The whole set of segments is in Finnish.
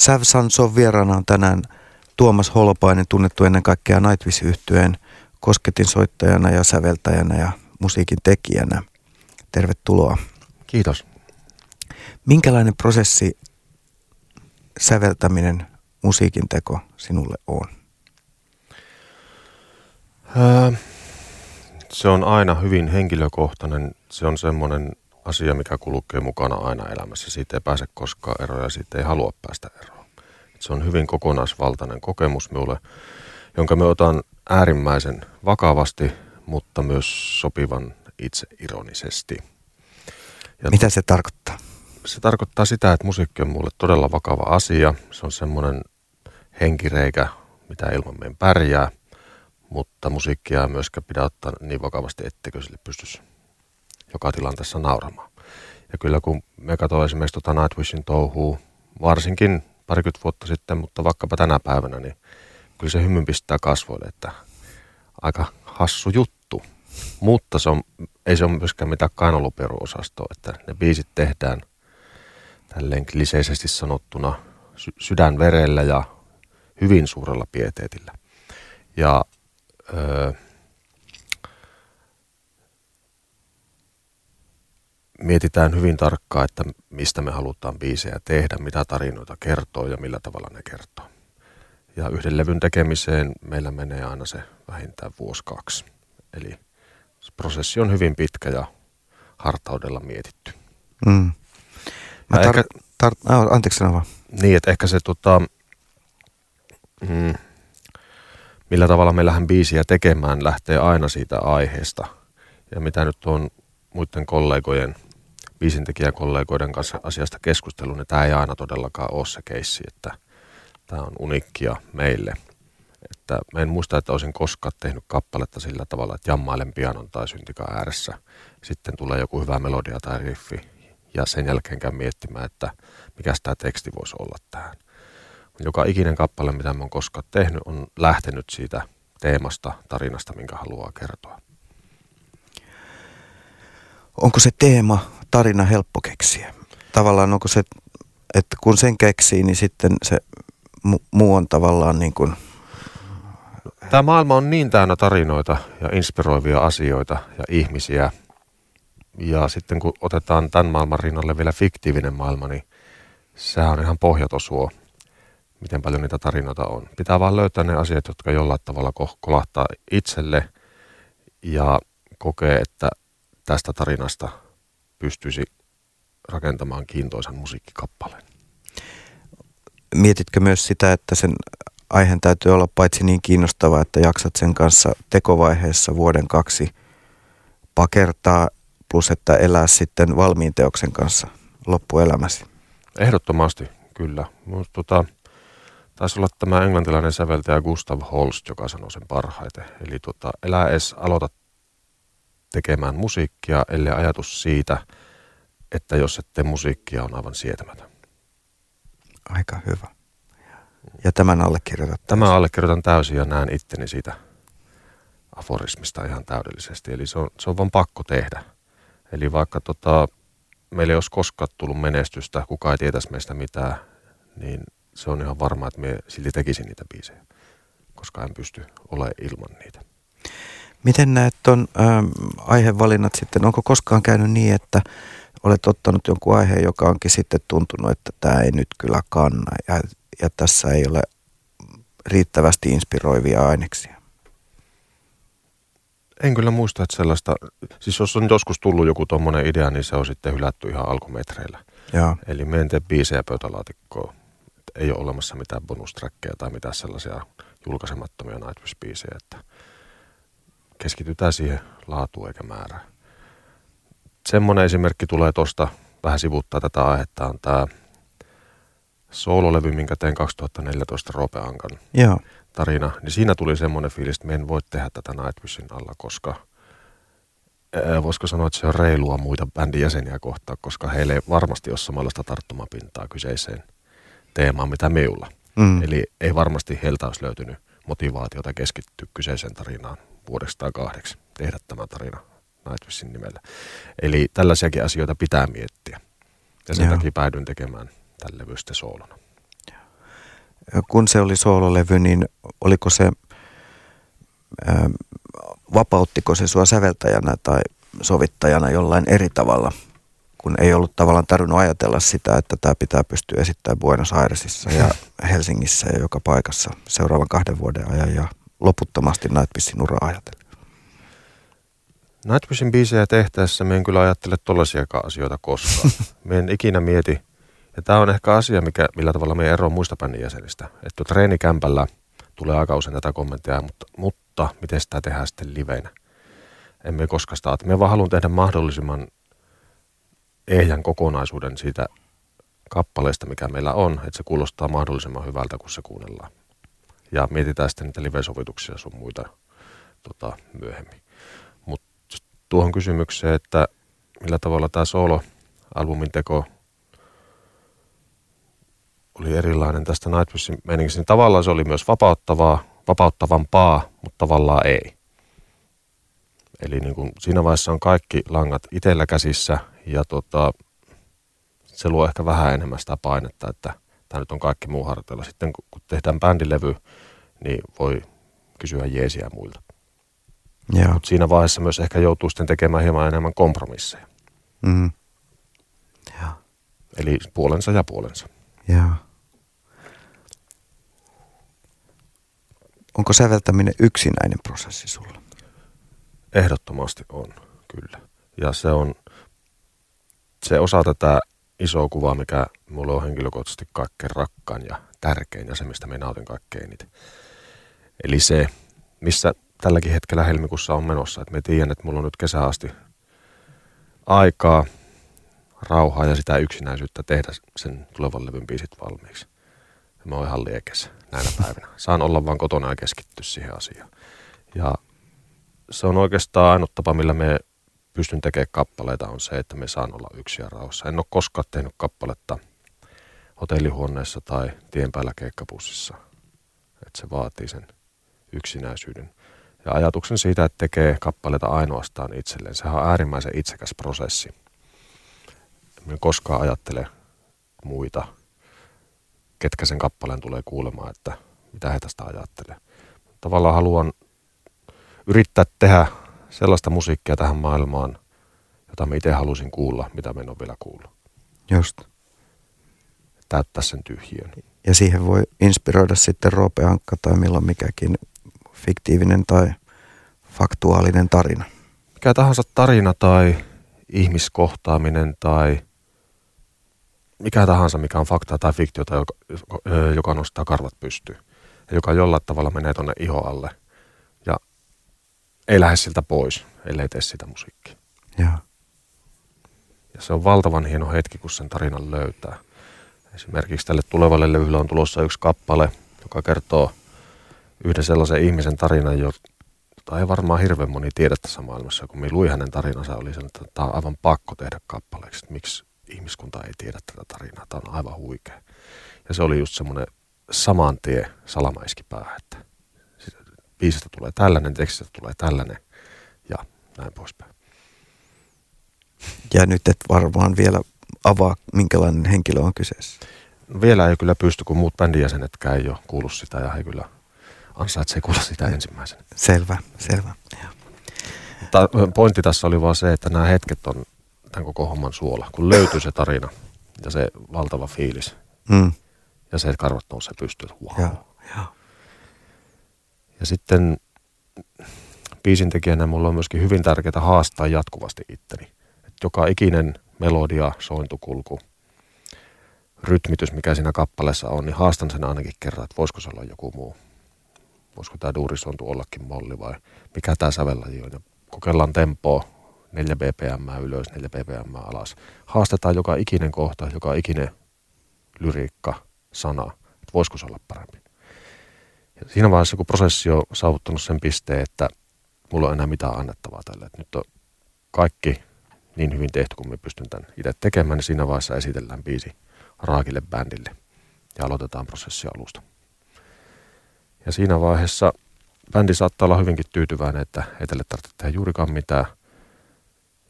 Sav Sanson vieraana on tänään Tuomas Holopainen, tunnettu ennen kaikkea nightwish yhtyeen kosketin soittajana ja säveltäjänä ja musiikin tekijänä. Tervetuloa. Kiitos. Minkälainen prosessi säveltäminen, musiikin teko sinulle on? Öö, se on aina hyvin henkilökohtainen. Se on semmoinen asia, mikä kulkee mukana aina elämässä. Siitä ei pääse koskaan eroon ja siitä ei halua päästä eroon. Se on hyvin kokonaisvaltainen kokemus minulle, jonka me otan äärimmäisen vakavasti, mutta myös sopivan itse ironisesti. Ja Mitä se tarkoittaa? Se tarkoittaa sitä, että musiikki on mulle todella vakava asia. Se on semmoinen henkireikä, mitä ilman meidän pärjää, mutta musiikkia ei myöskään pidä ottaa niin vakavasti, etteikö sille pystyisi joka tilanteessa nauramaan. Ja kyllä kun me katsoin esimerkiksi tuota Nightwishin touhuu, varsinkin parikymmentä vuotta sitten, mutta vaikkapa tänä päivänä, niin kyllä se hymyn pistää kasvoille, että aika hassu juttu. Mutta se on, ei se ole myöskään mitään kainaloperuosastoa, että ne biisit tehdään tälleen kliseisesti sanottuna sy- sydänverellä ja hyvin suurella pieteetillä. Ja öö, mietitään hyvin tarkkaan, että mistä me halutaan biisejä tehdä, mitä tarinoita kertoo ja millä tavalla ne kertoo. Ja yhden levyn tekemiseen meillä menee aina se vähintään vuosi kaksi. Eli se prosessi on hyvin pitkä ja hartaudella mietitty. Mm. Mä tar- ehkä, tar- oh, anteeksi sanoa Niin, että ehkä se tota, mm, millä tavalla me lähden biisiä tekemään lähtee aina siitä aiheesta. Ja mitä nyt on muiden kollegojen – biisintekijäkollegoiden kanssa asiasta keskustelun, niin tämä ei aina todellakaan ole se keissi, että tämä on unikkia meille. Että mä en muista, että olisin koskaan tehnyt kappaletta sillä tavalla, että jammailen pianon tai syntikan ääressä. Sitten tulee joku hyvä melodia tai riffi ja sen jälkeen käyn miettimään, että mikä tämä teksti voisi olla tähän. Joka ikinen kappale, mitä mä oon koskaan tehnyt, on lähtenyt siitä teemasta, tarinasta, minkä haluaa kertoa. Onko se teema tarina helppo keksiä? Tavallaan onko se, että kun sen keksii, niin sitten se mu- muu on tavallaan niin kuin... Tämä maailma on niin täynnä tarinoita ja inspiroivia asioita ja ihmisiä. Ja sitten kun otetaan tämän maailman rinnalle vielä fiktiivinen maailma, niin sehän on ihan pohjatosuo, miten paljon niitä tarinoita on. Pitää vaan löytää ne asiat, jotka jollain tavalla kolahtaa itselle ja kokee, että tästä tarinasta pystyisi rakentamaan kiintoisan musiikkikappaleen. Mietitkö myös sitä, että sen aiheen täytyy olla paitsi niin kiinnostava, että jaksat sen kanssa tekovaiheessa vuoden kaksi pakertaa, plus että elää sitten valmiin teoksen kanssa loppuelämäsi? Ehdottomasti, kyllä. Minusta tota, taisi olla tämä englantilainen säveltäjä Gustav Holst, joka sanoi sen parhaiten. Eli tota, elää edes aloita tekemään musiikkia, ellei ajatus siitä, että jos et tee musiikkia, on aivan sietämätön. Aika hyvä. Ja tämän allekirjoitat Tämä allekirjoitan täysin ja näen itteni siitä aforismista ihan täydellisesti. Eli se on, se on vaan pakko tehdä. Eli vaikka tota, meillä ei olisi koskaan tullut menestystä, kukaan ei tietäisi meistä mitään, niin se on ihan varma, että me silti tekisin niitä biisejä, koska en pysty olemaan ilman niitä. Miten näet tuon ähm, aihevalinnat sitten? Onko koskaan käynyt niin, että olet ottanut jonkun aiheen, joka onkin sitten tuntunut, että tämä ei nyt kyllä kanna ja, ja tässä ei ole riittävästi inspiroivia aineksia? En kyllä muista, että sellaista, siis jos on joskus tullut joku tuommoinen idea, niin se on sitten hylätty ihan alkumetreillä. Joo. Eli me en tee biisejä pöytälaatikkoon. Ei ole olemassa mitään bonustrackeja tai mitään sellaisia julkaisemattomia Nightwish-biisejä, että keskitytään siihen laatuun eikä määrään. Semmoinen esimerkki tulee tuosta, vähän sivuttaa tätä aihetta, on tämä soololevy, minkä tein 2014 Rope Ankan Joo. tarina. Niin siinä tuli semmoinen fiilis, että me en voi tehdä tätä Nightwishin alla, koska ää, voisiko sanoa, että se on reilua muita bändin jäseniä kohtaan, koska heille ei varmasti ole samanlaista tarttumapintaa kyseiseen teemaan, mitä minulla. Mm. Eli ei varmasti heiltä olisi löytynyt motivaatiota keskittyä kyseiseen tarinaan vuodeksi tai kahdeksi tehdä tämä tarina Nightwishin nimellä. Eli tällaisiakin asioita pitää miettiä. Ja sen Joo. takia päädyin tekemään tällä levystä soolona. kun se oli soololevy, niin oliko se, ää, vapauttiko se sua säveltäjänä tai sovittajana jollain eri tavalla, kun ei ollut tavallaan tarvinnut ajatella sitä, että tämä pitää pystyä esittämään Buenos Airesissa ja Helsingissä ja joka paikassa seuraavan kahden vuoden ajan ja loputtomasti Nightwishin uraa ajatellen. Nightwishin biisejä tehtäessä me en kyllä ajattele tollaisiakaan asioita koskaan. me en ikinä mieti, ja tämä on ehkä asia, mikä, millä tavalla me eroon muista bändin jäsenistä. Että treenikämpällä tulee aika usein tätä kommenttia, mutta, mutta miten sitä tehdään sitten liveinä? Emme koskaan sitä, me vaan haluan tehdä mahdollisimman ehjän kokonaisuuden siitä kappaleesta, mikä meillä on, että se kuulostaa mahdollisimman hyvältä, kun se kuunnellaan. Ja mietitään sitten niitä live-sovituksia sun muita tota, myöhemmin. Mutta tuohon kysymykseen, että millä tavalla tämä solo-albumin teko oli erilainen tästä Nightwishin meningistä, niin tavallaan se oli myös vapauttavaa, vapauttavampaa, mutta tavallaan ei. Eli niin kuin siinä vaiheessa on kaikki langat itsellä käsissä ja tota, se luo ehkä vähän enemmän sitä painetta, että tämä nyt on kaikki muu harteilla. Sitten kun tehdään bändilevy, niin voi kysyä jeesiä muilta. Mutta siinä vaiheessa myös ehkä joutuu sitten tekemään hieman enemmän kompromisseja. Mm. Ja. Eli puolensa ja puolensa. Ja. Onko säveltäminen yksinäinen prosessi sulla? Ehdottomasti on, kyllä. Ja se on se osa tätä isoa kuvaa, mikä mulle on henkilökohtaisesti kaikkein rakkaan ja tärkein ja se, mistä me nautin kaikkein eniten. Eli se, missä tälläkin hetkellä helmikuussa on menossa. Että me tiedän, että mulla on nyt kesä asti aikaa, rauhaa ja sitä yksinäisyyttä tehdä sen tulevan levyn biisit valmiiksi. Ja mä oon ihan liekessä näinä päivinä. Saan olla vaan kotona ja keskittyä siihen asiaan. Ja se on oikeastaan ainut tapa, millä me pystyn tekemään kappaleita, on se, että me saan olla yksin ja rauhassa. En ole koskaan tehnyt kappaletta hotellihuoneessa tai tien päällä keikkapussissa. Että se vaatii sen yksinäisyyden. Ja ajatuksen siitä, että tekee kappaleita ainoastaan itselleen, sehän on äärimmäisen itsekäs prosessi. En koskaan ajattele muita, ketkä sen kappaleen tulee kuulemaan, että mitä he tästä ajattelee. Tavallaan haluan yrittää tehdä sellaista musiikkia tähän maailmaan, jota mä itse halusin kuulla, mitä mä en ole vielä kuullut. Just. Täyttää sen tyhjiön. Ja siihen voi inspiroida sitten Roope Ankka tai milloin mikäkin fiktiivinen tai faktuaalinen tarina. Mikä tahansa tarina tai ihmiskohtaaminen tai mikä tahansa, mikä on fakta tai fiktiota, joka, joka nostaa karvat pystyyn ja joka jollain tavalla menee tuonne iho alle ei lähde siltä pois, ellei tee sitä musiikkia. Ja. ja se on valtavan hieno hetki, kun sen tarinan löytää. Esimerkiksi tälle tulevalle levylle on tulossa yksi kappale, joka kertoo yhden sellaisen ihmisen tarinan, jota ei varmaan hirveän moni tiedä tässä maailmassa. Kun minä luin hänen tarinansa, oli sen, että tämä on aivan pakko tehdä kappaleeksi. Että miksi ihmiskunta ei tiedä tätä tarinaa. Tämä on aivan huikea. Ja se oli just semmoinen saman tie salamaiski päähän, että biisistä tulee tällainen, tekstistä tulee tällainen ja näin poispäin. Ja nyt et varmaan vielä avaa, minkälainen henkilö on kyseessä. No vielä ei kyllä pysty, kun muut bändin jäsenetkään ei ole kuullut sitä ja he kyllä ansaitsee kuulla sitä ensimmäisenä. Selvä, selvä. Ja. Ta- pointti tässä oli vaan se, että nämä hetket on tämän koko homman suola, kun löytyy se tarina ja se valtava fiilis. Mm. Ja se, että karvat nousee pystyyn. Wow. Ja, ja. Ja sitten biisin tekijänä mulla on myöskin hyvin tärkeää haastaa jatkuvasti itteni. Et joka ikinen melodia, sointukulku, rytmitys, mikä siinä kappaleessa on, niin haastan sen ainakin kerran, että voisiko se olla joku muu. Voisiko tämä duurisontu ollakin molli vai mikä tämä sävellaji on. Ja kokeillaan tempoa, 4 bpm ylös, 4 bpm alas. Haastetaan joka ikinen kohta, joka ikinen lyriikka, sana, että voisiko se olla parempi. Ja siinä vaiheessa, kun prosessi on saavuttanut sen pisteen, että mulla on enää mitään annettavaa tälle, että nyt on kaikki niin hyvin tehty, kun me pystyn tämän itse tekemään, niin siinä vaiheessa esitellään biisi raakille bändille ja aloitetaan prosessi alusta. Ja siinä vaiheessa bändi saattaa olla hyvinkin tyytyväinen, että ei tälle tarvitse tehdä juurikaan mitään.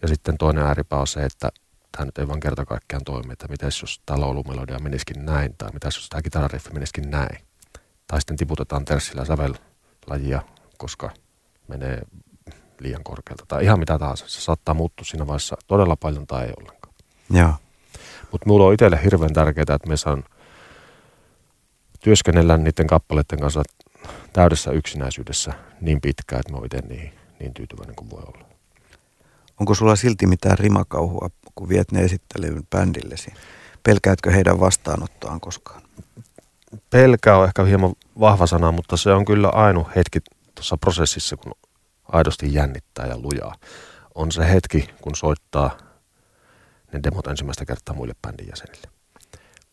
Ja sitten toinen ääripää on se, että tämä nyt ei vaan kerta kaikkiaan toimi, että miten jos tämä laulumelodia menisikin näin, tai mitä jos tämä kitarariffi menisikin näin. Tai sitten tiputetaan terssillä sävellajia, koska menee liian korkealta. Tai ihan mitä tahansa. Se saattaa muuttua siinä vaiheessa todella paljon tai ei ollenkaan. Joo. Mutta mulla on itselle hirveän tärkeää, että me saan työskennellä niiden kappaleiden kanssa täydessä yksinäisyydessä niin pitkään, että mä oon itse niin, niin tyytyväinen kuin voi olla. Onko sulla silti mitään rimakauhua, kun viet ne esittelyyn bändillesi? Pelkäätkö heidän vastaanottoaan koskaan? Pelkää on ehkä hieman vahva sana, mutta se on kyllä ainoa hetki tuossa prosessissa, kun aidosti jännittää ja lujaa. On se hetki, kun soittaa ne demot ensimmäistä kertaa muille bändin jäsenille.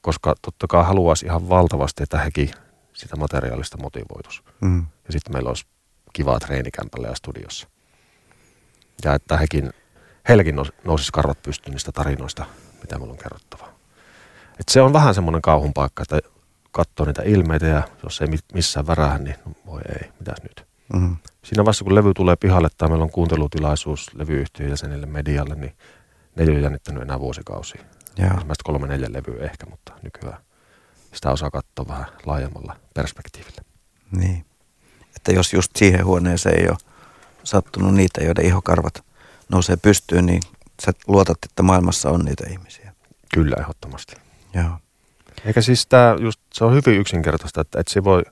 Koska totta kai haluaisi ihan valtavasti, että hekin sitä materiaalista motivoitus. Mm. Ja sitten meillä olisi kivaa treenikämpällä ja studiossa. Ja että hekin, heilläkin nousisi karvat pystyyn niistä tarinoista, mitä mulla on kerrottavaa. Et se on vähän semmoinen kauhun paikka, että katsoo niitä ilmeitä ja jos ei missään värähän, niin no voi ei, mitäs nyt. Mm-hmm. Siinä vaiheessa, kun levy tulee pihalle tai meillä on kuuntelutilaisuus levyyhtiön jäsenille medialle, niin ne ei ole jännittänyt enää vuosikausia. Ensimmäistä kolme neljä levyä ehkä, mutta nykyään sitä osaa katsoa vähän laajemmalla perspektiivillä. Niin. Että jos just siihen huoneeseen ei ole sattunut niitä, joiden ihokarvat nousee pystyyn, niin sä luotat, että maailmassa on niitä ihmisiä. Kyllä, ehdottomasti. Joo. Eikä siis tämä just, se on hyvin yksinkertaista, että et se voi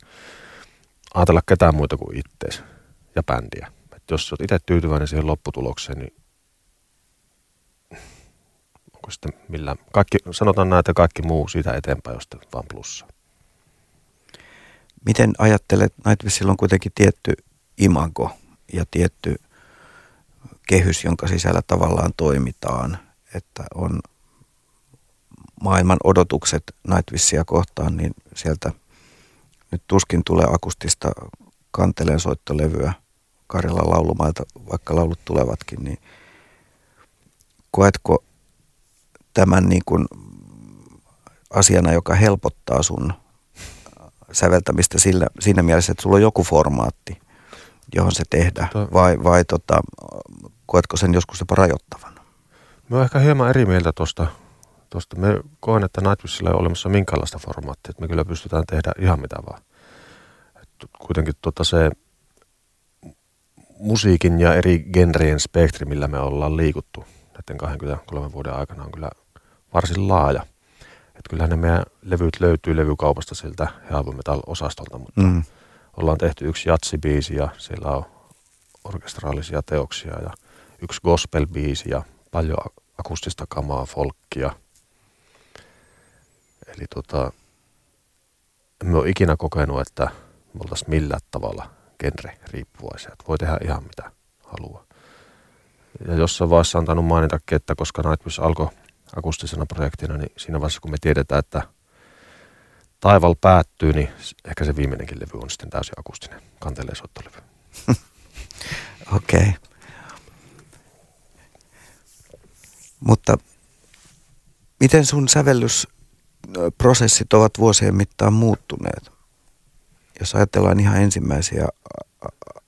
ajatella ketään muuta kuin ittees ja bändiä. Et jos olet itse tyytyväinen siihen lopputulokseen, niin onko sitten millään, kaikki, sanotaan näin, että kaikki muu siitä eteenpäin sitten vaan plussa. Miten ajattelet, Nightwishilla on kuitenkin tietty imago ja tietty kehys, jonka sisällä tavallaan toimitaan, että on maailman odotukset Nightwishia kohtaan, niin sieltä nyt tuskin tulee akustista kanteleen soittolevyä Karjalan laulumailta, vaikka laulut tulevatkin, niin koetko tämän niin kuin asiana, joka helpottaa sun säveltämistä sillä, siinä mielessä, että sulla on joku formaatti, johon se tehdään, vai, vai tota, koetko sen joskus jopa rajoittavan? Mä oon ehkä hieman eri mieltä tuosta. Tosta. Me koen, että Nightwishilla ei ole olemassa minkäänlaista formaattia, että me kyllä pystytään tehdä ihan mitä vaan. Et kuitenkin tota se musiikin ja eri genrien spektri, millä me ollaan liikuttu näiden 23 vuoden aikana on kyllä varsin laaja. Että kyllähän ne meidän levyt löytyy levykaupasta siltä heavy metal-osastolta, mutta mm. ollaan tehty yksi jatsibiisi ja siellä on orkestraalisia teoksia ja yksi gospel-biisi ja paljon akustista kamaa, folkkia. Eli tota, emme ole ikinä kokenut, että me oltaisiin millään tavalla genre riippuvaisia. Että voi tehdä ihan mitä haluaa. Ja jossain vaiheessa on tainnut mainita, että koska Nightwish alkoi akustisena projektina, niin siinä vaiheessa kun me tiedetään, että taival päättyy, niin ehkä se viimeinenkin levy on sitten täysin akustinen, kantelee soittolevy. Okei. Okay. Mutta miten sun sävellysprosessit ovat vuosien mittaan muuttuneet? Jos ajatellaan ihan ensimmäisiä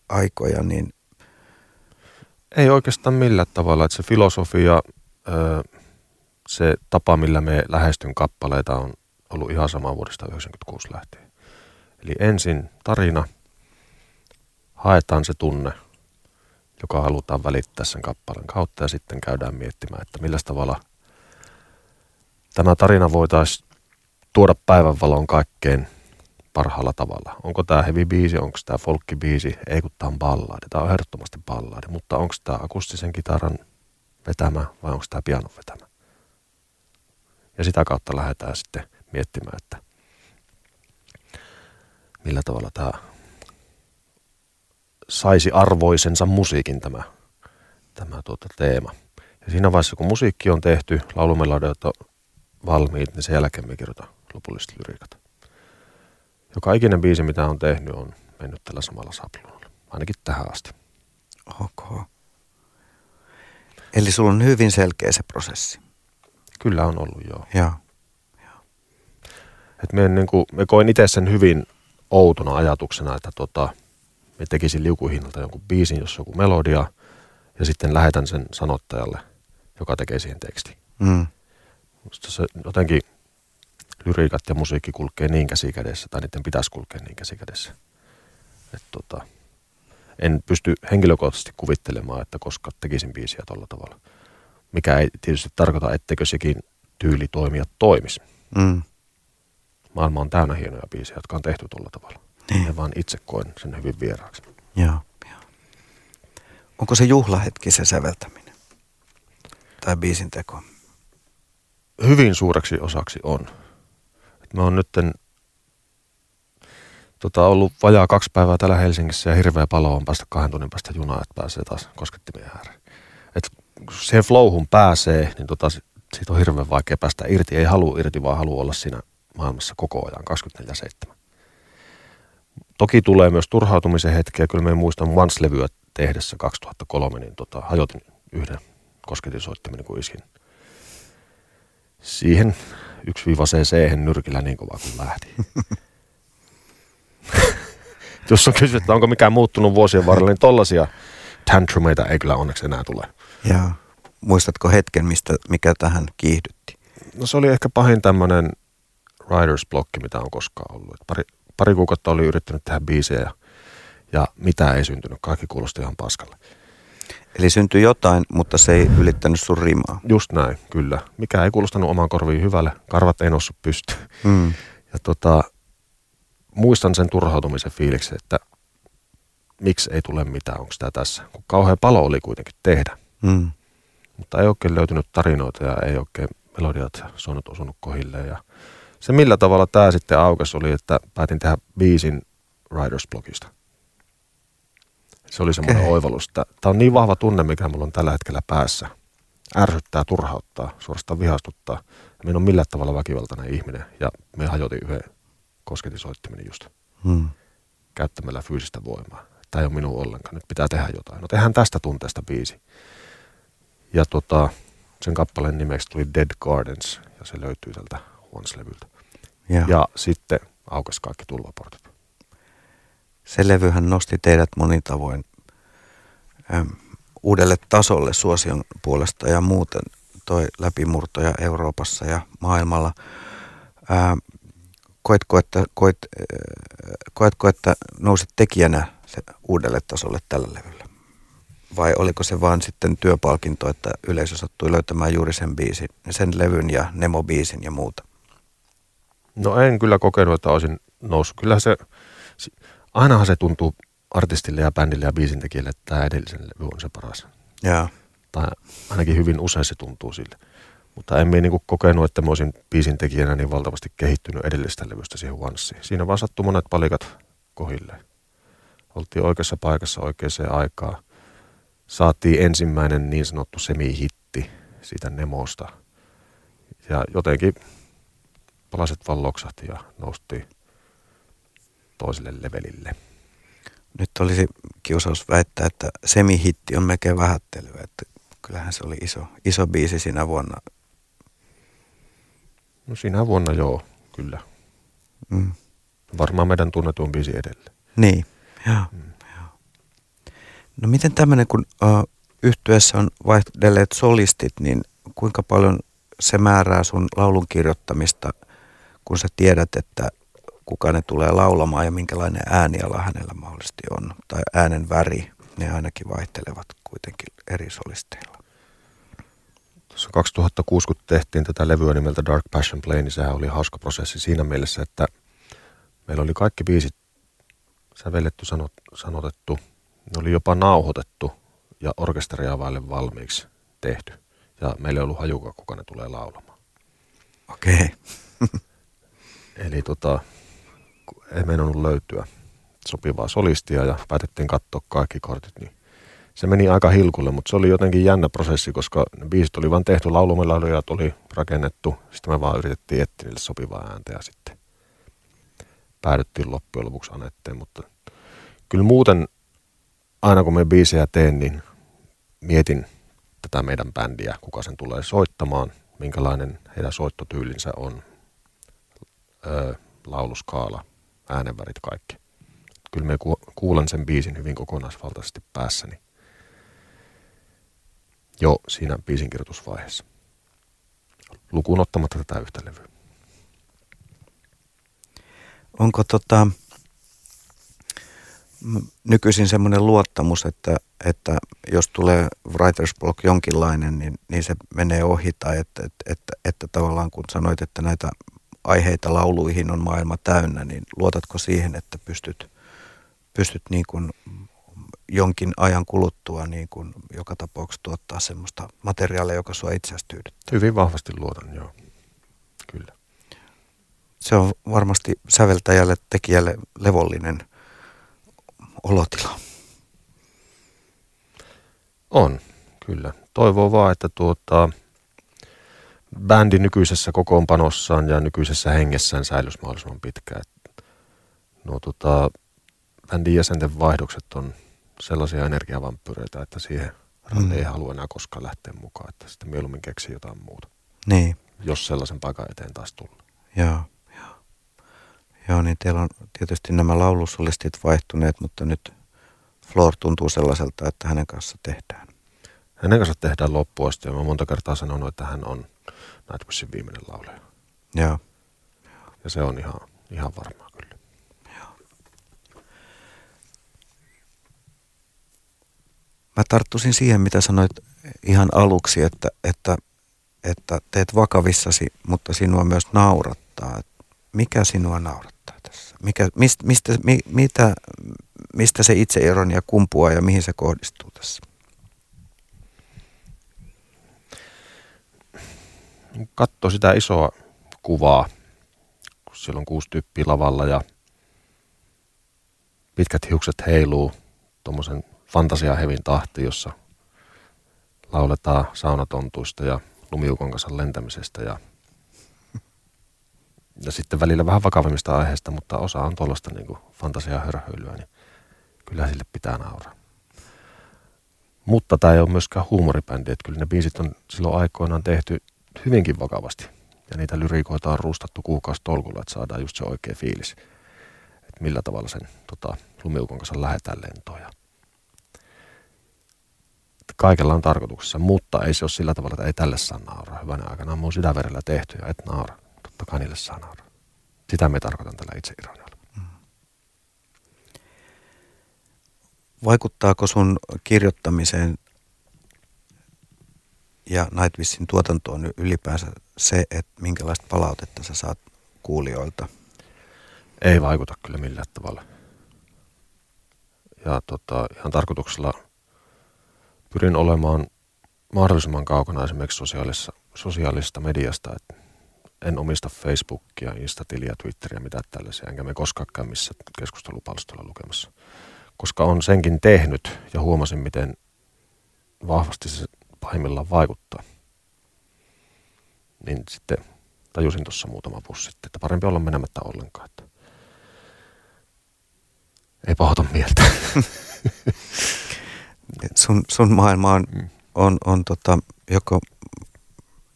aikoja, niin... Ei oikeastaan millään tavalla. Että se filosofia, se tapa, millä me lähestyn kappaleita on ollut ihan sama vuodesta 1996 lähtien. Eli ensin tarina, haetaan se tunne, joka halutaan välittää sen kappaleen kautta ja sitten käydään miettimään, että millä tavalla tämä tarina voitaisiin tuoda päivänvaloon kaikkein parhaalla tavalla. Onko tämä heavy biisi, onko tämä folkki biisi, ei kun tämä on ballaadi. Tämä on ehdottomasti ballaadi, mutta onko tämä akustisen kitaran vetämä vai onko tämä pianon vetämä? Ja sitä kautta lähdetään sitten miettimään, että millä tavalla tämä saisi arvoisensa musiikin tämä, tämä tuota teema. Ja siinä vaiheessa, kun musiikki on tehty, laulumelodiot on valmiit, niin sen jälkeen me kirjoitan lopulliset lyriikat. Joka ikinen biisi, mitä on tehnyt, on mennyt tällä samalla sapluunalla. Ainakin tähän asti. Ok. Eli sulla on hyvin selkeä se prosessi. Kyllä on ollut, joo. Joo. Et me, niin kuin, me koin itse sen hyvin outona ajatuksena, että tota, me tekisin liukuhinnalta jonkun biisin, jos joku melodia, ja sitten lähetän sen sanottajalle, joka tekee siihen teksti. Mm. Musta se jotenkin lyriikat ja musiikki kulkee niin käsikädessä, tai niiden pitäisi kulkea niin käsikädessä. Et tota, en pysty henkilökohtaisesti kuvittelemaan, että koska tekisin biisiä tuolla tavalla. Mikä ei tietysti tarkoita, etteikö sekin tyyli toimia toimisi. Mm. Maailma on täynnä hienoja biisejä, jotka on tehty tuolla tavalla. Niin. Ja vaan itse koen sen hyvin vieraaksi. Joo, joo. Onko se juhlahetki se säveltäminen? Tai biisin teko? Hyvin suureksi osaksi on. Mä oon nytten tota, ollut vajaa kaksi päivää täällä Helsingissä ja hirveä palo on päästä kahden tunnin päästä junaa, että pääsee taas koskettimien ääreen. Et kun siihen flowhun pääsee, niin tota, siitä on hirveän vaikea päästä irti. Ei halua irti, vaan haluaa olla siinä maailmassa koko ajan 24-7. Toki tulee myös turhautumisen hetkiä. Kyllä me muistan Once-levyä tehdessä 2003, niin tota, hajotin yhden kosketinsoittimeni, kun iskin siihen 1-CC nyrkillä niin kovaa kuin lähti. Jos on kysytty, että onko mikään muuttunut vuosien varrella, niin tollaisia tantrumeita ei kyllä onneksi enää tule. Joo. Muistatko hetken, mistä, mikä tähän kiihdytti? No se oli ehkä pahin tämmöinen writer's blocki, mitä on koskaan ollut. Et pari, pari kuukautta oli yrittänyt tehdä biisejä ja, ja mitä ei syntynyt. Kaikki kuulosti ihan paskalle. Eli syntyi jotain, mutta se ei ylittänyt sun rimaa. Just näin, kyllä. Mikä ei kuulostanut omaan korviin hyvälle. Karvat ei noussut pystyyn. Mm. Ja tota, muistan sen turhautumisen fiiliksi, että miksi ei tule mitään, onko tämä tässä. Kun kauhean palo oli kuitenkin tehdä. Mm. Mutta ei oikein löytynyt tarinoita ja ei oikein melodiat sonut osunut kohilleen. Ja se millä tavalla tämä sitten aukesi oli, että päätin tehdä biisin Riders blogista. Se oli semmoinen okay. oivallus, tämä on niin vahva tunne, mikä mulla on tällä hetkellä päässä. Ärsyttää, turhauttaa, suorastaan vihastuttaa. Ja on millään tavalla väkivaltainen ihminen ja me hajotin yhden kosketinsoittimeni just hmm. käyttämällä fyysistä voimaa. Tämä ei ole minun ollenkaan, nyt pitää tehdä jotain. No tehdään tästä tunteesta biisi. Ja tota, sen kappaleen nimeksi tuli Dead Gardens ja se löytyy tältä Once-levyltä. Ja. ja sitten aukesi kaikki tulvaportit. Se levyhän nosti teidät monin tavoin äm, uudelle tasolle suosion puolesta ja muuten toi läpimurtoja Euroopassa ja maailmalla. Ähm, koetko, että, koet, äh, koetko, että nousit tekijänä se uudelle tasolle tällä levyllä? Vai oliko se vaan sitten työpalkinto, että yleisö sattui löytämään juuri sen biisin, sen levyn ja Nemo-biisin ja muuta? No en kyllä kokenut, että olisin noussut. Kyllä se, ainahan se tuntuu artistille ja bändille ja biisintekijälle, että tämä edellisen levy on se paras. Ja. Tai ainakin hyvin usein se tuntuu sille. Mutta en minä niinku kokenut, että mä olisin biisintekijänä niin valtavasti kehittynyt edellisestä levystä siihen Onesiin. Siinä vaan sattui monet palikat kohilleen. Oltiin oikeassa paikassa oikeaan aikaan. Saatiin ensimmäinen niin sanottu semi-hitti siitä Nemosta. Ja jotenkin palaset vaan loksahti ja noustiin toiselle levelille. Nyt olisi kiusaus väittää, että semihitti on melkein vähättelyä, että kyllähän se oli iso, iso biisi siinä vuonna. No siinä vuonna joo, kyllä. Mm. Varmaan meidän tunnetuin biisi edelleen. Niin, joo. Mm. joo. No miten tämmöinen, kun uh, yhtyessä on vaihdelleet solistit, niin kuinka paljon se määrää sun laulun kirjoittamista – kun sä tiedät, että kuka ne tulee laulamaan ja minkälainen ääniala hänellä mahdollisesti on, tai äänen väri, ne ainakin vaihtelevat kuitenkin eri solisteilla. Tuossa 2006, kun tehtiin tätä levyä nimeltä Dark Passion Play, niin sehän oli hauska prosessi siinä mielessä, että meillä oli kaikki biisit sävelletty, sanot, sanotettu, ne oli jopa nauhoitettu ja orkesteria vaille valmiiksi tehty. Ja meillä ei ollut hajuka, kuka ne tulee laulamaan. Okei. Okay. Eli tota, ei meinannut löytyä sopivaa solistia ja päätettiin katsoa kaikki kortit, niin se meni aika hilkulle, mutta se oli jotenkin jännä prosessi, koska ne biisit oli vain tehty, laulumelodijat oli rakennettu, sitten me vaan yritettiin etsiä niille sopivaa ääntä ja sitten päädyttiin loppujen lopuksi Anetteen, mutta kyllä muuten aina kun me biisejä teen, niin mietin tätä meidän bändiä, kuka sen tulee soittamaan, minkälainen heidän soittotyylinsä on, ö, lauluskaala, äänenvärit, kaikki. Kyllä me kuulen sen biisin hyvin kokonaisvaltaisesti päässäni jo siinä biisinkirjoitusvaiheessa. Lukuun ottamatta tätä yhtä levyä. onko tota, nykyisin semmoinen luottamus, että, että jos tulee writer's block jonkinlainen, niin, niin se menee ohi tai että, että, että, että tavallaan kun sanoit, että näitä aiheita lauluihin on maailma täynnä, niin luotatko siihen, että pystyt, pystyt niin kuin jonkin ajan kuluttua niin kuin joka tapauksessa tuottaa semmoista materiaalia, joka sua itseäsi tyydyttää? Hyvin vahvasti luotan, joo. Kyllä. Se on varmasti säveltäjälle, tekijälle levollinen olotila. On, kyllä. Toivoo vaan, että tuota, bändi nykyisessä kokoonpanossaan ja nykyisessä hengessään säilyisi mahdollisimman pitkään. No, tota, bändin jäsenten vaihdokset on sellaisia energiavampyreitä, että siihen mm. ei halua enää koskaan lähteä mukaan, että sitten mieluummin keksii jotain muuta. Niin. Jos sellaisen paikan eteen taas tulla. Joo, joo. Joo, niin teillä on tietysti nämä laulusolistit vaihtuneet, mutta nyt Floor tuntuu sellaiselta, että hänen kanssa tehdään. Hänen kanssa tehdään loppuun asti ja mä monta kertaa sanonut, että hän on Nightwishin viimeinen laulaja. Joo. Ja se on ihan, ihan varmaa kyllä. Joo. Mä tarttuisin siihen, mitä sanoit ihan aluksi, että, että, että teet vakavissasi, mutta sinua myös naurattaa. Mikä sinua naurattaa tässä? Mikä, mistä, mistä, mi, mitä, mistä se ironia kumpuaa ja mihin se kohdistuu tässä? Katso sitä isoa kuvaa, kun siellä on kuusi tyyppiä lavalla ja pitkät hiukset heiluu tuommoisen fantasiahevin tahti, jossa lauletaan saunatontuista ja lumiukon kanssa lentämisestä ja, ja sitten välillä vähän vakavimmista aiheista, mutta osa on tuollaista niin fantasiahörhöilyä, niin kyllä sille pitää nauraa. Mutta tämä ei ole myöskään huumoribändi, että kyllä ne biisit on silloin aikoinaan tehty hyvinkin vakavasti. Ja niitä lyriikoita on ruustattu kuukausi tolkulla, että saadaan just se oikea fiilis. Että millä tavalla sen tota, lumiukon kanssa lähetään lentoon. Ja kaikella on tarkoituksessa, mutta ei se ole sillä tavalla, että ei tälle saa nauraa. Hyvänä aikana on mun sydänverellä tehty ja et naura. Totta kai niille saa nauraa. Sitä me tarkoitan tällä itse ironialla. Vaikuttaako sun kirjoittamiseen ja Nightwishin tuotantoon ylipäänsä se, että minkälaista palautetta sä saat kuulijoilta? Ei vaikuta kyllä millään tavalla. Ja tota, ihan tarkoituksella pyrin olemaan mahdollisimman kaukana esimerkiksi sosiaalista, sosiaalista mediasta. Et en omista Facebookia, Instatiliä, Twitteriä, mitä tällaisia, enkä me koskaan käy missä keskustelupalstolla lukemassa koska on senkin tehnyt ja huomasin, miten vahvasti se pahimmillaan vaikuttaa. Niin sitten tajusin tuossa muutama vuosi sitten, että parempi olla menemättä ollenkaan. Että ei pahota mieltä. sun, sun maailma on, mm. on, on tota, joko,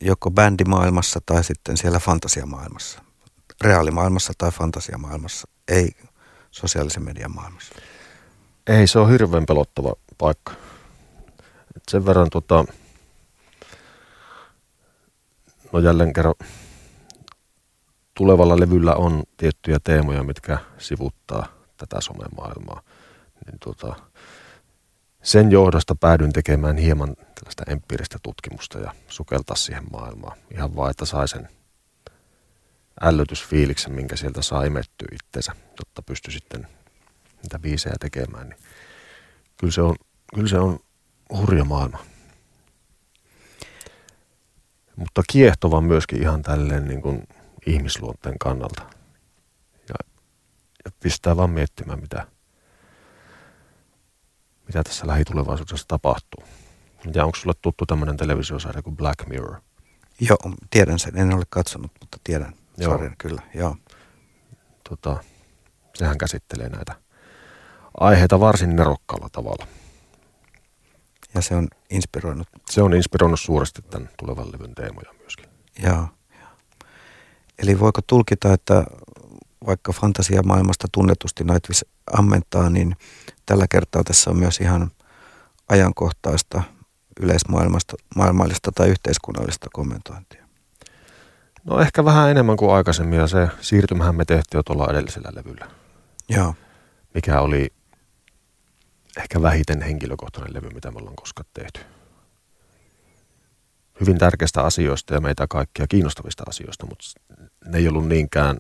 joko bändimaailmassa tai sitten siellä fantasiamaailmassa. Reaalimaailmassa tai fantasiamaailmassa, ei sosiaalisen median maailmassa. Ei, se on hirveän pelottava paikka. Et sen verran tota, no jälleen kerran tulevalla levyllä on tiettyjä teemoja, mitkä sivuttaa tätä somemaailmaa. Niin tota, sen johdosta päädyin tekemään hieman tällaista empiiristä tutkimusta ja sukeltaa siihen maailmaan. Ihan vaan, että sai sen ällötysfiiliksen, minkä sieltä saa imettyä itsensä, jotta pystyi sitten niitä biisejä tekemään, niin kyllä se on, kyllä se on hurja maailma. Mutta kiehtova myöskin ihan tälleen niin kuin ihmisluonteen kannalta. Ja, ja pistää vaan miettimään, mitä, mitä tässä lähitulevaisuudessa tapahtuu. Ja onko sulle tuttu tämmöinen televisiosarja kuin Black Mirror? Joo, tiedän sen. En ole katsonut, mutta tiedän Joo. sarjan kyllä. Joo. Tota, sehän käsittelee näitä aiheita varsin nerokkaalla tavalla. Ja se on inspiroinut? Se on inspiroinut suuresti tämän tulevan levyn teemoja myöskin. Joo. Eli voiko tulkita, että vaikka fantasiamaailmasta tunnetusti Nightwish ammentaa, niin tällä kertaa tässä on myös ihan ajankohtaista yleismaailmasta, maailmallista tai yhteiskunnallista kommentointia. No ehkä vähän enemmän kuin aikaisemmin ja se siirtymähän me tehtiin jo tuolla edellisellä levyllä. Joo. Mikä oli ehkä vähiten henkilökohtainen levy, mitä me ollaan koskaan tehty. Hyvin tärkeistä asioista ja meitä kaikkia kiinnostavista asioista, mutta ne ei ollut niinkään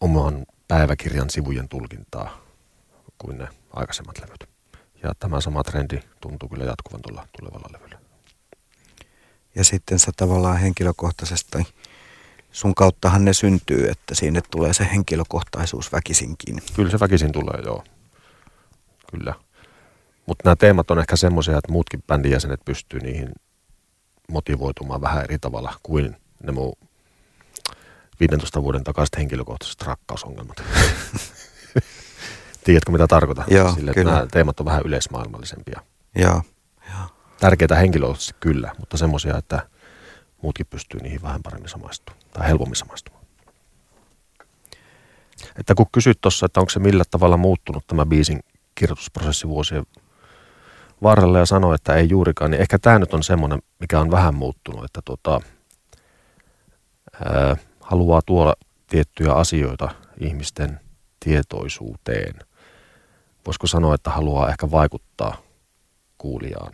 oman päiväkirjan sivujen tulkintaa kuin ne aikaisemmat levyt. Ja tämä sama trendi tuntuu kyllä jatkuvan tuolla tulevalla levyllä. Ja sitten sä tavallaan henkilökohtaisesti, sun kauttahan ne syntyy, että sinne tulee se henkilökohtaisuus väkisinkin. Kyllä se väkisin tulee, joo. Kyllä. Mutta nämä teemat on ehkä semmoisia, että muutkin bändin jäsenet pystyy niihin motivoitumaan vähän eri tavalla kuin ne mun 15 vuoden takaiset henkilökohtaiset rakkausongelmat. Tiedätkö, mitä tarkoitan? Joo, Sille, kyllä. Nämä teemat on vähän yleismaailmallisempia. Joo, joo. Tärkeitä henkilökohtaisesti kyllä, mutta semmoisia, että muutkin pystyy niihin vähän paremmin samaistumaan tai helpommin samaistumaan. Että kun kysyt tuossa, että onko se millä tavalla muuttunut tämä biisin kirjoitusprosessi vuosien varrella ja sanoi, että ei juurikaan, niin ehkä tämä nyt on semmoinen, mikä on vähän muuttunut, että tota, ää, haluaa tuoda tiettyjä asioita ihmisten tietoisuuteen. Voisiko sanoa, että haluaa ehkä vaikuttaa kuulijaan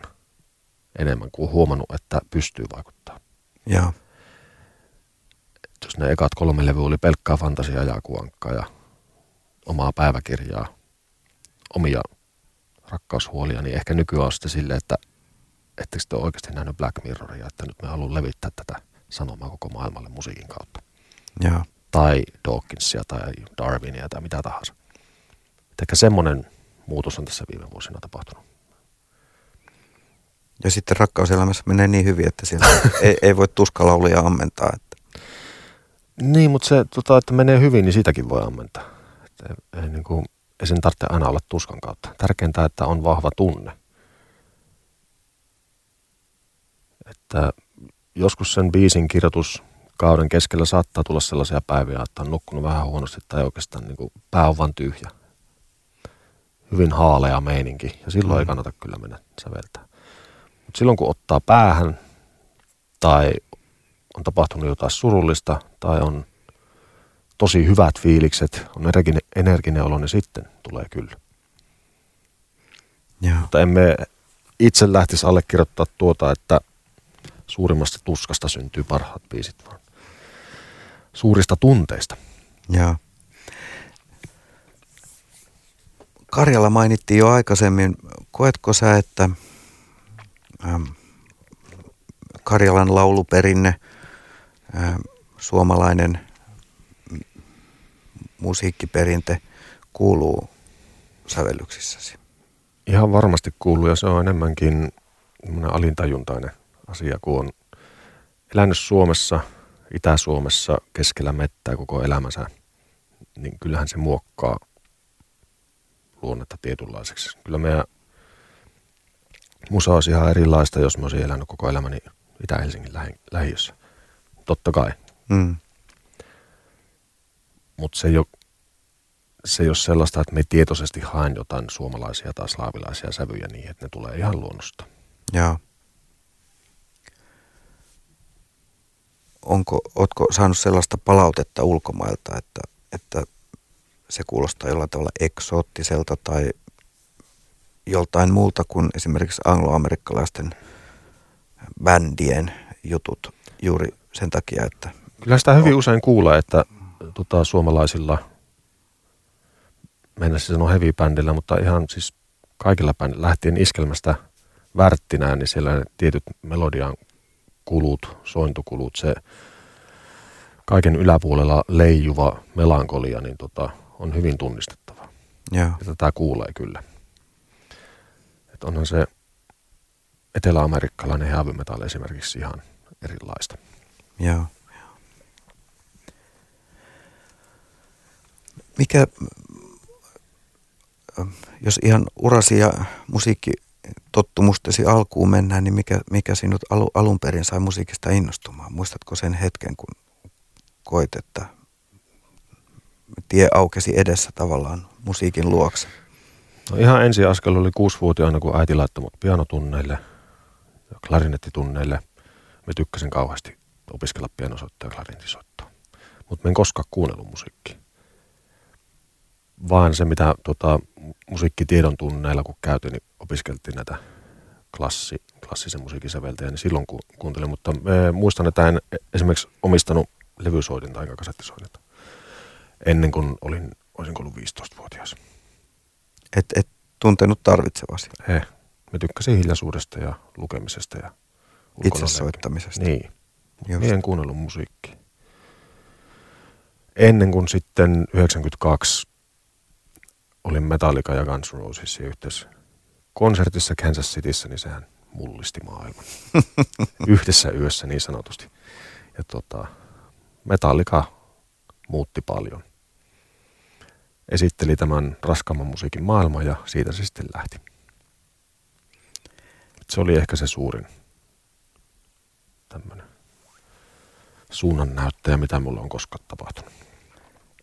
enemmän kuin huomannut, että pystyy vaikuttaa. Joo, Jos ne ekat kolme levyä oli pelkkää fantasiaa ja akuankkaa ja omaa päiväkirjaa, omia rakkaushuolia, niin ehkä nykyään on sitten silleen, että ettekö te ole oikeasti nähnyt Black Mirroria, että nyt me haluan levittää tätä sanomaa koko maailmalle musiikin kautta. joo, Tai Dawkinsia tai Darwinia tai mitä tahansa. Et ehkä semmoinen muutos on tässä viime vuosina tapahtunut. Ja sitten rakkauselämässä menee niin hyvin, että siellä ei, ei voi tuskalauluja ammentaa. Että. Niin, mutta se, tota, että menee hyvin, niin sitäkin voi ammentaa. Et ei, ei, niin kuin, ei sen tarvitse aina olla tuskan kautta. Tärkeintä, että on vahva tunne. Että joskus sen biisin kirjoituskauden keskellä saattaa tulla sellaisia päiviä, että on nukkunut vähän huonosti tai oikeastaan niin kuin pää on vaan tyhjä. Hyvin haalea meininki ja silloin mm. ei kannata kyllä mennä säveltää. Mutta silloin kun ottaa päähän tai on tapahtunut jotain surullista tai on tosi hyvät fiilikset, on energinen, energinen olo, niin sitten tulee kyllä. Joo, Mutta emme itse lähtisi allekirjoittaa tuota, että suurimmasta tuskasta syntyy parhaat biisit, vaan suurista tunteista. joo. Karjala mainittiin jo aikaisemmin. Koetko sä, että äm, Karjalan lauluperinne, äm, suomalainen musiikkiperinte kuuluu sävellyksissäsi? Ihan varmasti kuuluu ja se on enemmänkin alintajuntainen asia, kun on elänyt Suomessa, Itä-Suomessa keskellä mettää koko elämänsä, niin kyllähän se muokkaa luonnetta tietynlaiseksi. Kyllä meidän musa olisi ihan erilaista, jos mä olisin elänyt koko elämäni Itä-Helsingin lähi- lähiössä. Totta kai, Mm. Mutta se ei ole se ei ole sellaista, että me tietoisesti haen jotain suomalaisia tai slaavilaisia sävyjä niin, että ne tulee ihan luonnosta. Joo. Onko, ootko saanut sellaista palautetta ulkomailta, että, että se kuulostaa jollain tavalla eksoottiselta tai joltain muulta kuin esimerkiksi angloamerikkalaisten bändien jutut juuri sen takia, että Kyllä sitä hyvin usein kuulee, että tota, suomalaisilla, mennä siis sanoa heavy-bändillä, mutta ihan siis kaikilla bändillä, lähtien iskelmästä värttinään, niin siellä ne tietyt melodian kulut, sointukulut, se kaiken yläpuolella leijuva melankolia, niin tota, on hyvin tunnistettava. joo, Ja tätä kuulee kyllä. Et onhan se eteläamerikkalainen heavy metal esimerkiksi ihan erilaista. joo. Mikä, jos ihan urasi ja musiikkitottumustesi alkuun mennään, niin mikä, mikä sinut alu, alun perin sai musiikista innostumaan? Muistatko sen hetken, kun koit, että tie aukesi edessä tavallaan musiikin luokse? No ihan ensi askel oli kuusivuotiaana, kun äiti laittoi mut pianotunneille ja klarinettitunneille. Mä tykkäsin kauheasti opiskella pianosoittoa ja klarintisoittoa. Mutta mä en koskaan kuunnellut musiikkia. Vaan se, mitä tota, musiikkitiedon tunneilla kun käytiin, niin opiskeltiin näitä klassi, klassisen musiikin säveltäjä, niin silloin ku, kuuntelin. Mutta me, muistan, että en esimerkiksi omistanut levysoitinta enkä kasettisoitinta ennen kuin olin, olisin ollut 15-vuotias. Et, et tuntenut tarvitsevasi. He. Mä tykkäsin hiljaisuudesta ja lukemisesta ja Itse soittamisesta. Niin. Just. en kuunnellut musiikkia. Ennen kuin sitten 92 olin Metallica ja Guns N' yhteydessä konsertissa Kansas Cityssä, niin sehän mullisti maailman. Yhdessä yössä niin sanotusti. Ja tota, Metallica muutti paljon. Esitteli tämän raskaamman musiikin maailman ja siitä se sitten lähti. Se oli ehkä se suurin tämmöinen suunnannäyttäjä, mitä mulle on koskaan tapahtunut.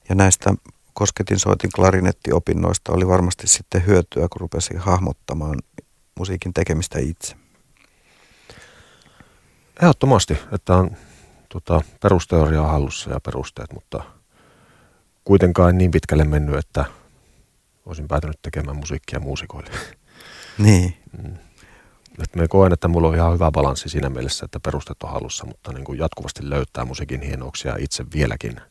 Ja näistä kosketin soitin klarinettiopinnoista oli varmasti sitten hyötyä, kun rupesin hahmottamaan musiikin tekemistä itse. Ehdottomasti, että on tota, perusteoria hallussa ja perusteet, mutta kuitenkaan niin pitkälle mennyt, että olisin päätynyt tekemään musiikkia muusikoille. Niin. Mm. Et me koen, että mulla on ihan hyvä balanssi siinä mielessä, että perusteet on hallussa, mutta niin kuin jatkuvasti löytää musiikin hienouksia itse vieläkin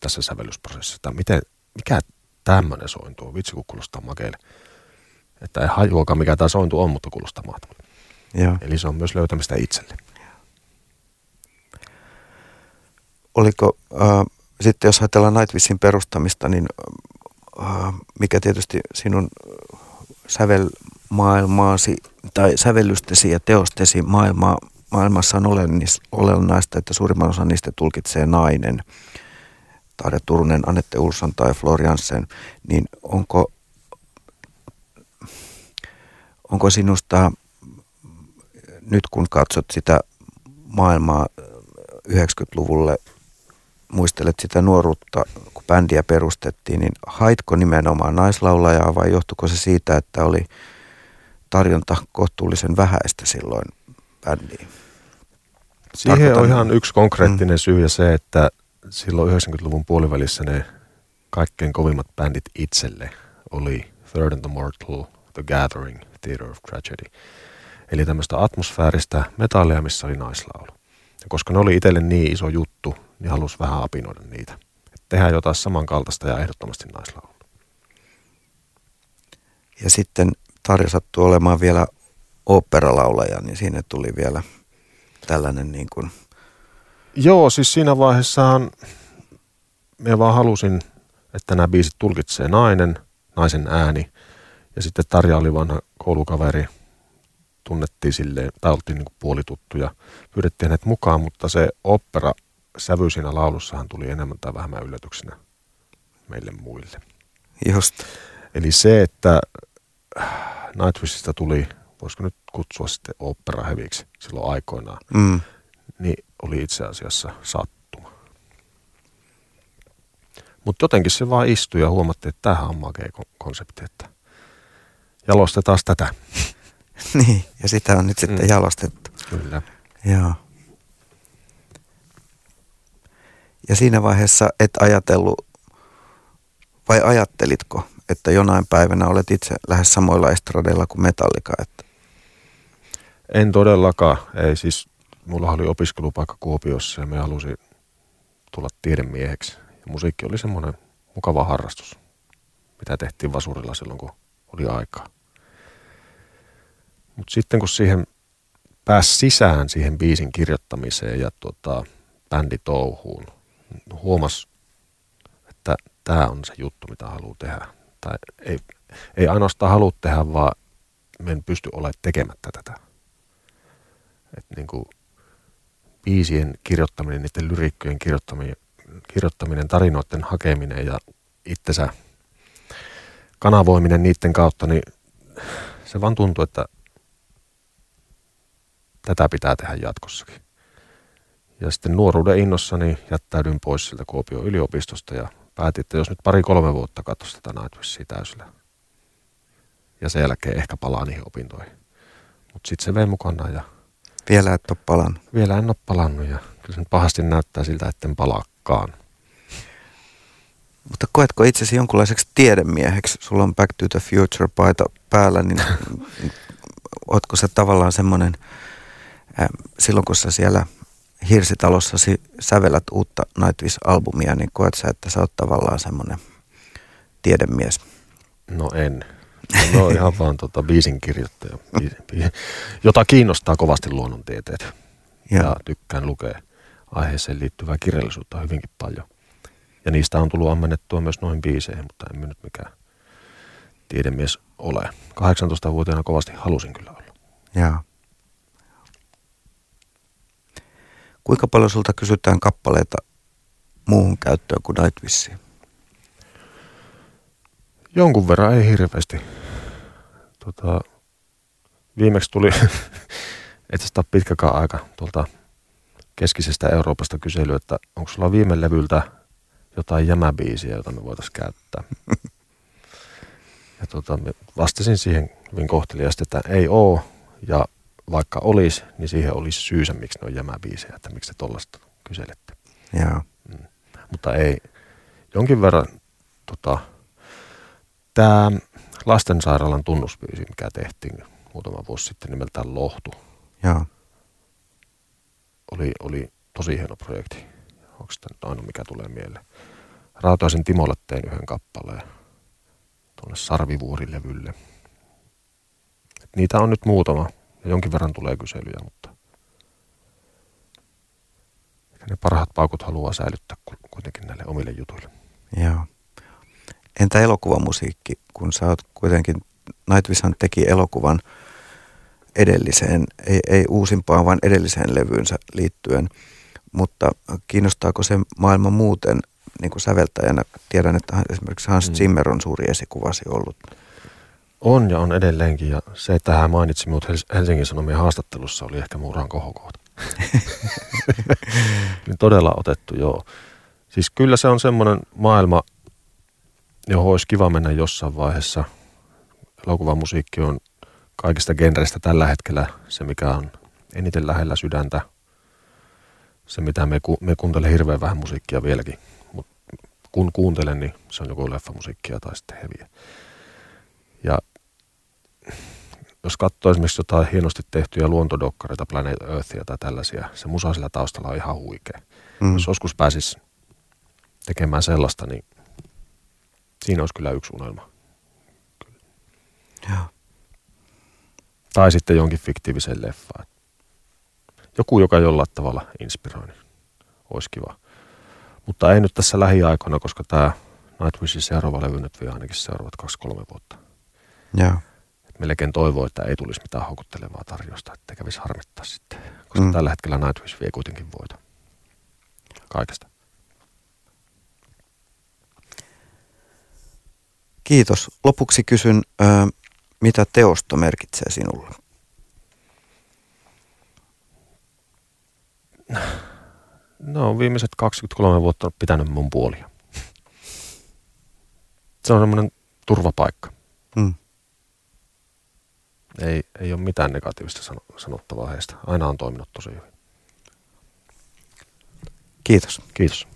tässä sävellysprosessissa. Miten, mikä tämmöinen sointu on? Vitsi, kun kuulostaa makeille. Että ei hajuakaan mikä tämä sointu on, mutta kuulostaa mahtavalta. Eli se on myös löytämistä itselle. Oliko, äh, sitten jos ajatellaan Nightwishin perustamista, niin äh, mikä tietysti sinun sävelmaailmaasi tai sävellystesi ja teostesi maailmaa, maailmassa on olennaista, että suurimman osan niistä tulkitsee nainen, Tarja Turunen, Anette Ulsson tai Floriansen, niin onko, onko sinusta nyt kun katsot sitä maailmaa 90-luvulle, muistelet sitä nuoruutta, kun bändiä perustettiin, niin haitko nimenomaan naislaulajaa vai johtuiko se siitä, että oli tarjonta kohtuullisen vähäistä silloin bändiin? Siihen Tarkoitan... on ihan yksi konkreettinen mm. syy ja se, että silloin 90-luvun puolivälissä ne kaikkein kovimmat bändit itselle oli Third and the Mortal, The Gathering, Theater of Tragedy. Eli tämmöistä atmosfääristä metallia, missä oli naislaulu. Ja koska ne oli itselle niin iso juttu, niin halusi vähän apinoida niitä. Et tehdään jotain samankaltaista ja ehdottomasti naislaulu. Ja sitten Tarja sattui olemaan vielä oopperalaulaja, niin siinä tuli vielä tällainen niin kuin... Joo, siis siinä vaiheessahan me vaan halusin, että nämä biisit tulkitsee nainen, naisen ääni. Ja sitten Tarja oli vanha koulukaveri, tunnettiin silleen, tai oltiin niin puolituttuja. Pyydettiin hänet mukaan, mutta se opera sävy siinä laulussahan tuli enemmän tai vähemmän yllätyksenä meille muille. Just. Eli se, että Nightwishista tuli, voisiko nyt kutsua sitten oopperaheviksi silloin aikoinaan, mm. Niin oli itse asiassa sattuma. Mutta jotenkin se vaan istui ja huomattiin, että tämähän on makea konsepti, että jalostetaan tätä. niin, ja sitä on nyt sitten mm. jalostettu. Kyllä. Joo. Ja siinä vaiheessa et ajatellut, vai ajattelitko, että jonain päivänä olet itse lähes samoilla estradeilla kuin Metallica? Että... En todellakaan. Ei siis, mulla oli opiskelupaikka Kuopiossa ja me halusin tulla tiedemieheksi. Ja musiikki oli semmoinen mukava harrastus, mitä tehtiin vasurilla silloin, kun oli aikaa. Mutta sitten kun siihen pääsi sisään siihen biisin kirjoittamiseen ja tota, bänditouhuun, huomas, että tämä on se juttu, mitä haluaa tehdä tai ei, ei ainoastaan halua tehdä, vaan me en pysty olemaan tekemättä tätä. Et niin kuin biisien kirjoittaminen, niiden lyrikkojen kirjoittaminen, kirjoittaminen, tarinoiden hakeminen ja itsensä kanavoiminen niiden kautta, niin se vaan tuntuu, että tätä pitää tehdä jatkossakin. Ja sitten nuoruuden innossani jättäydyin pois sieltä Kuopion yliopistosta ja päätin, että jos nyt pari-kolme vuotta katsoisi tätä Nightwishia täysillä. Ja sen jälkeen ehkä palaa niihin opintoihin. Mutta sitten se vei mukana ja... Vielä et ole palannut. Vielä en ole palannut ja kyllä se pahasti näyttää siltä, etten palaakaan. Mutta koetko itsesi jonkunlaiseksi tiedemieheksi? Sulla on Back to the Future-paita päällä, niin ootko se tavallaan semmoinen, äh, silloin kun sä siellä Hirsitalossa sävelät uutta Nightwish-albumia, niin koet sä, että sä oot tavallaan semmoinen tiedemies? No en. No ihan vaan tota biisin kirjoittaja, jota kiinnostaa kovasti luonnontieteet. Ja, ja tykkään lukea aiheeseen liittyvää kirjallisuutta hyvinkin paljon. Ja niistä on tullut ammennettua myös noihin biiseihin, mutta en nyt mikään tiedemies ole. 18-vuotiaana kovasti halusin kyllä olla. Jaa. Kuinka paljon sulta kysytään kappaleita muuhun käyttöön kuin Nightwishiin? Jonkun verran, ei hirveästi. Tota, viimeksi tuli, et sitä pitkäkään aika, tuolta keskisestä Euroopasta kysely, että onko sulla viime levyltä jotain jämäbiisiä, jota me voitaisiin käyttää. ja tota, vastasin siihen hyvin kohteliaasti, että ei oo, ja vaikka olisi, niin siihen olisi syysä, miksi ne on jämäbiisejä, että miksi te tollasta kyselette. Joo. Mm. Mutta ei, jonkin verran tota, tämä lastensairaalan tunnusbiisi, mikä tehtiin muutama vuosi sitten nimeltään Lohtu. Joo. Oli, oli tosi hieno projekti. Onko tämä nyt ainoa, mikä tulee mieleen? Rautaisen Timolle tein yhden kappaleen tuonne Sarvivuorilevylle. Et niitä on nyt muutama ja jonkin verran tulee kyselyjä, mutta ne parhaat paukut haluaa säilyttää kuitenkin näille omille jutuille. Joo. Entä elokuvamusiikki, kun sä oot kuitenkin, Nightwishhan teki elokuvan edelliseen, ei, ei uusimpaan, vaan edelliseen levyynsä liittyen, mutta kiinnostaako se maailma muuten niin kuin säveltäjänä? Tiedän, että esimerkiksi Hans mm. Zimmer on suuri esikuvasi ollut. On ja on edelleenkin. Ja se, että hän mainitsi minut Helsingin Sanomien haastattelussa, oli ehkä muuraan kohokohta. niin todella otettu, joo. Siis kyllä se on semmoinen maailma, johon olisi kiva mennä jossain vaiheessa. Elokuvamusiikki on kaikista genreistä tällä hetkellä se, mikä on eniten lähellä sydäntä. Se, mitä me, ku, me kuuntele hirveän vähän musiikkia vieläkin. Mutta kun kuuntelen, niin se on joko leffamusiikkia tai sitten heviä. Ja jos katsoo esimerkiksi jotain hienosti tehtyjä luontodokkareita, Planet Earthia tai tällaisia, se musa sillä taustalla on ihan huikea. Mm. Jos joskus pääsis tekemään sellaista, niin siinä olisi kyllä yksi unelma. Ja. Tai sitten jonkin fiktiivisen leffan. Joku, joka jollain tavalla inspiroi, niin olisi kiva. Mutta ei nyt tässä lähiaikoina, koska tämä Nightwishin seuraava levy nyt vie ainakin seuraavat kaksi-kolme vuotta. Joo melkein toivoo, että ei tulisi mitään houkuttelevaa tarjosta, että kävisi harmittaa sitten. Koska mm. tällä hetkellä Nightwish vie kuitenkin voita kaikesta. Kiitos. Lopuksi kysyn, mitä teosto merkitsee sinulle? No viimeiset 23 vuotta on pitänyt mun puolia. Se on semmoinen turvapaikka. Mm ei, ei ole mitään negatiivista sanottavaa heistä. Aina on toiminut tosi hyvin. Kiitos. Kiitos.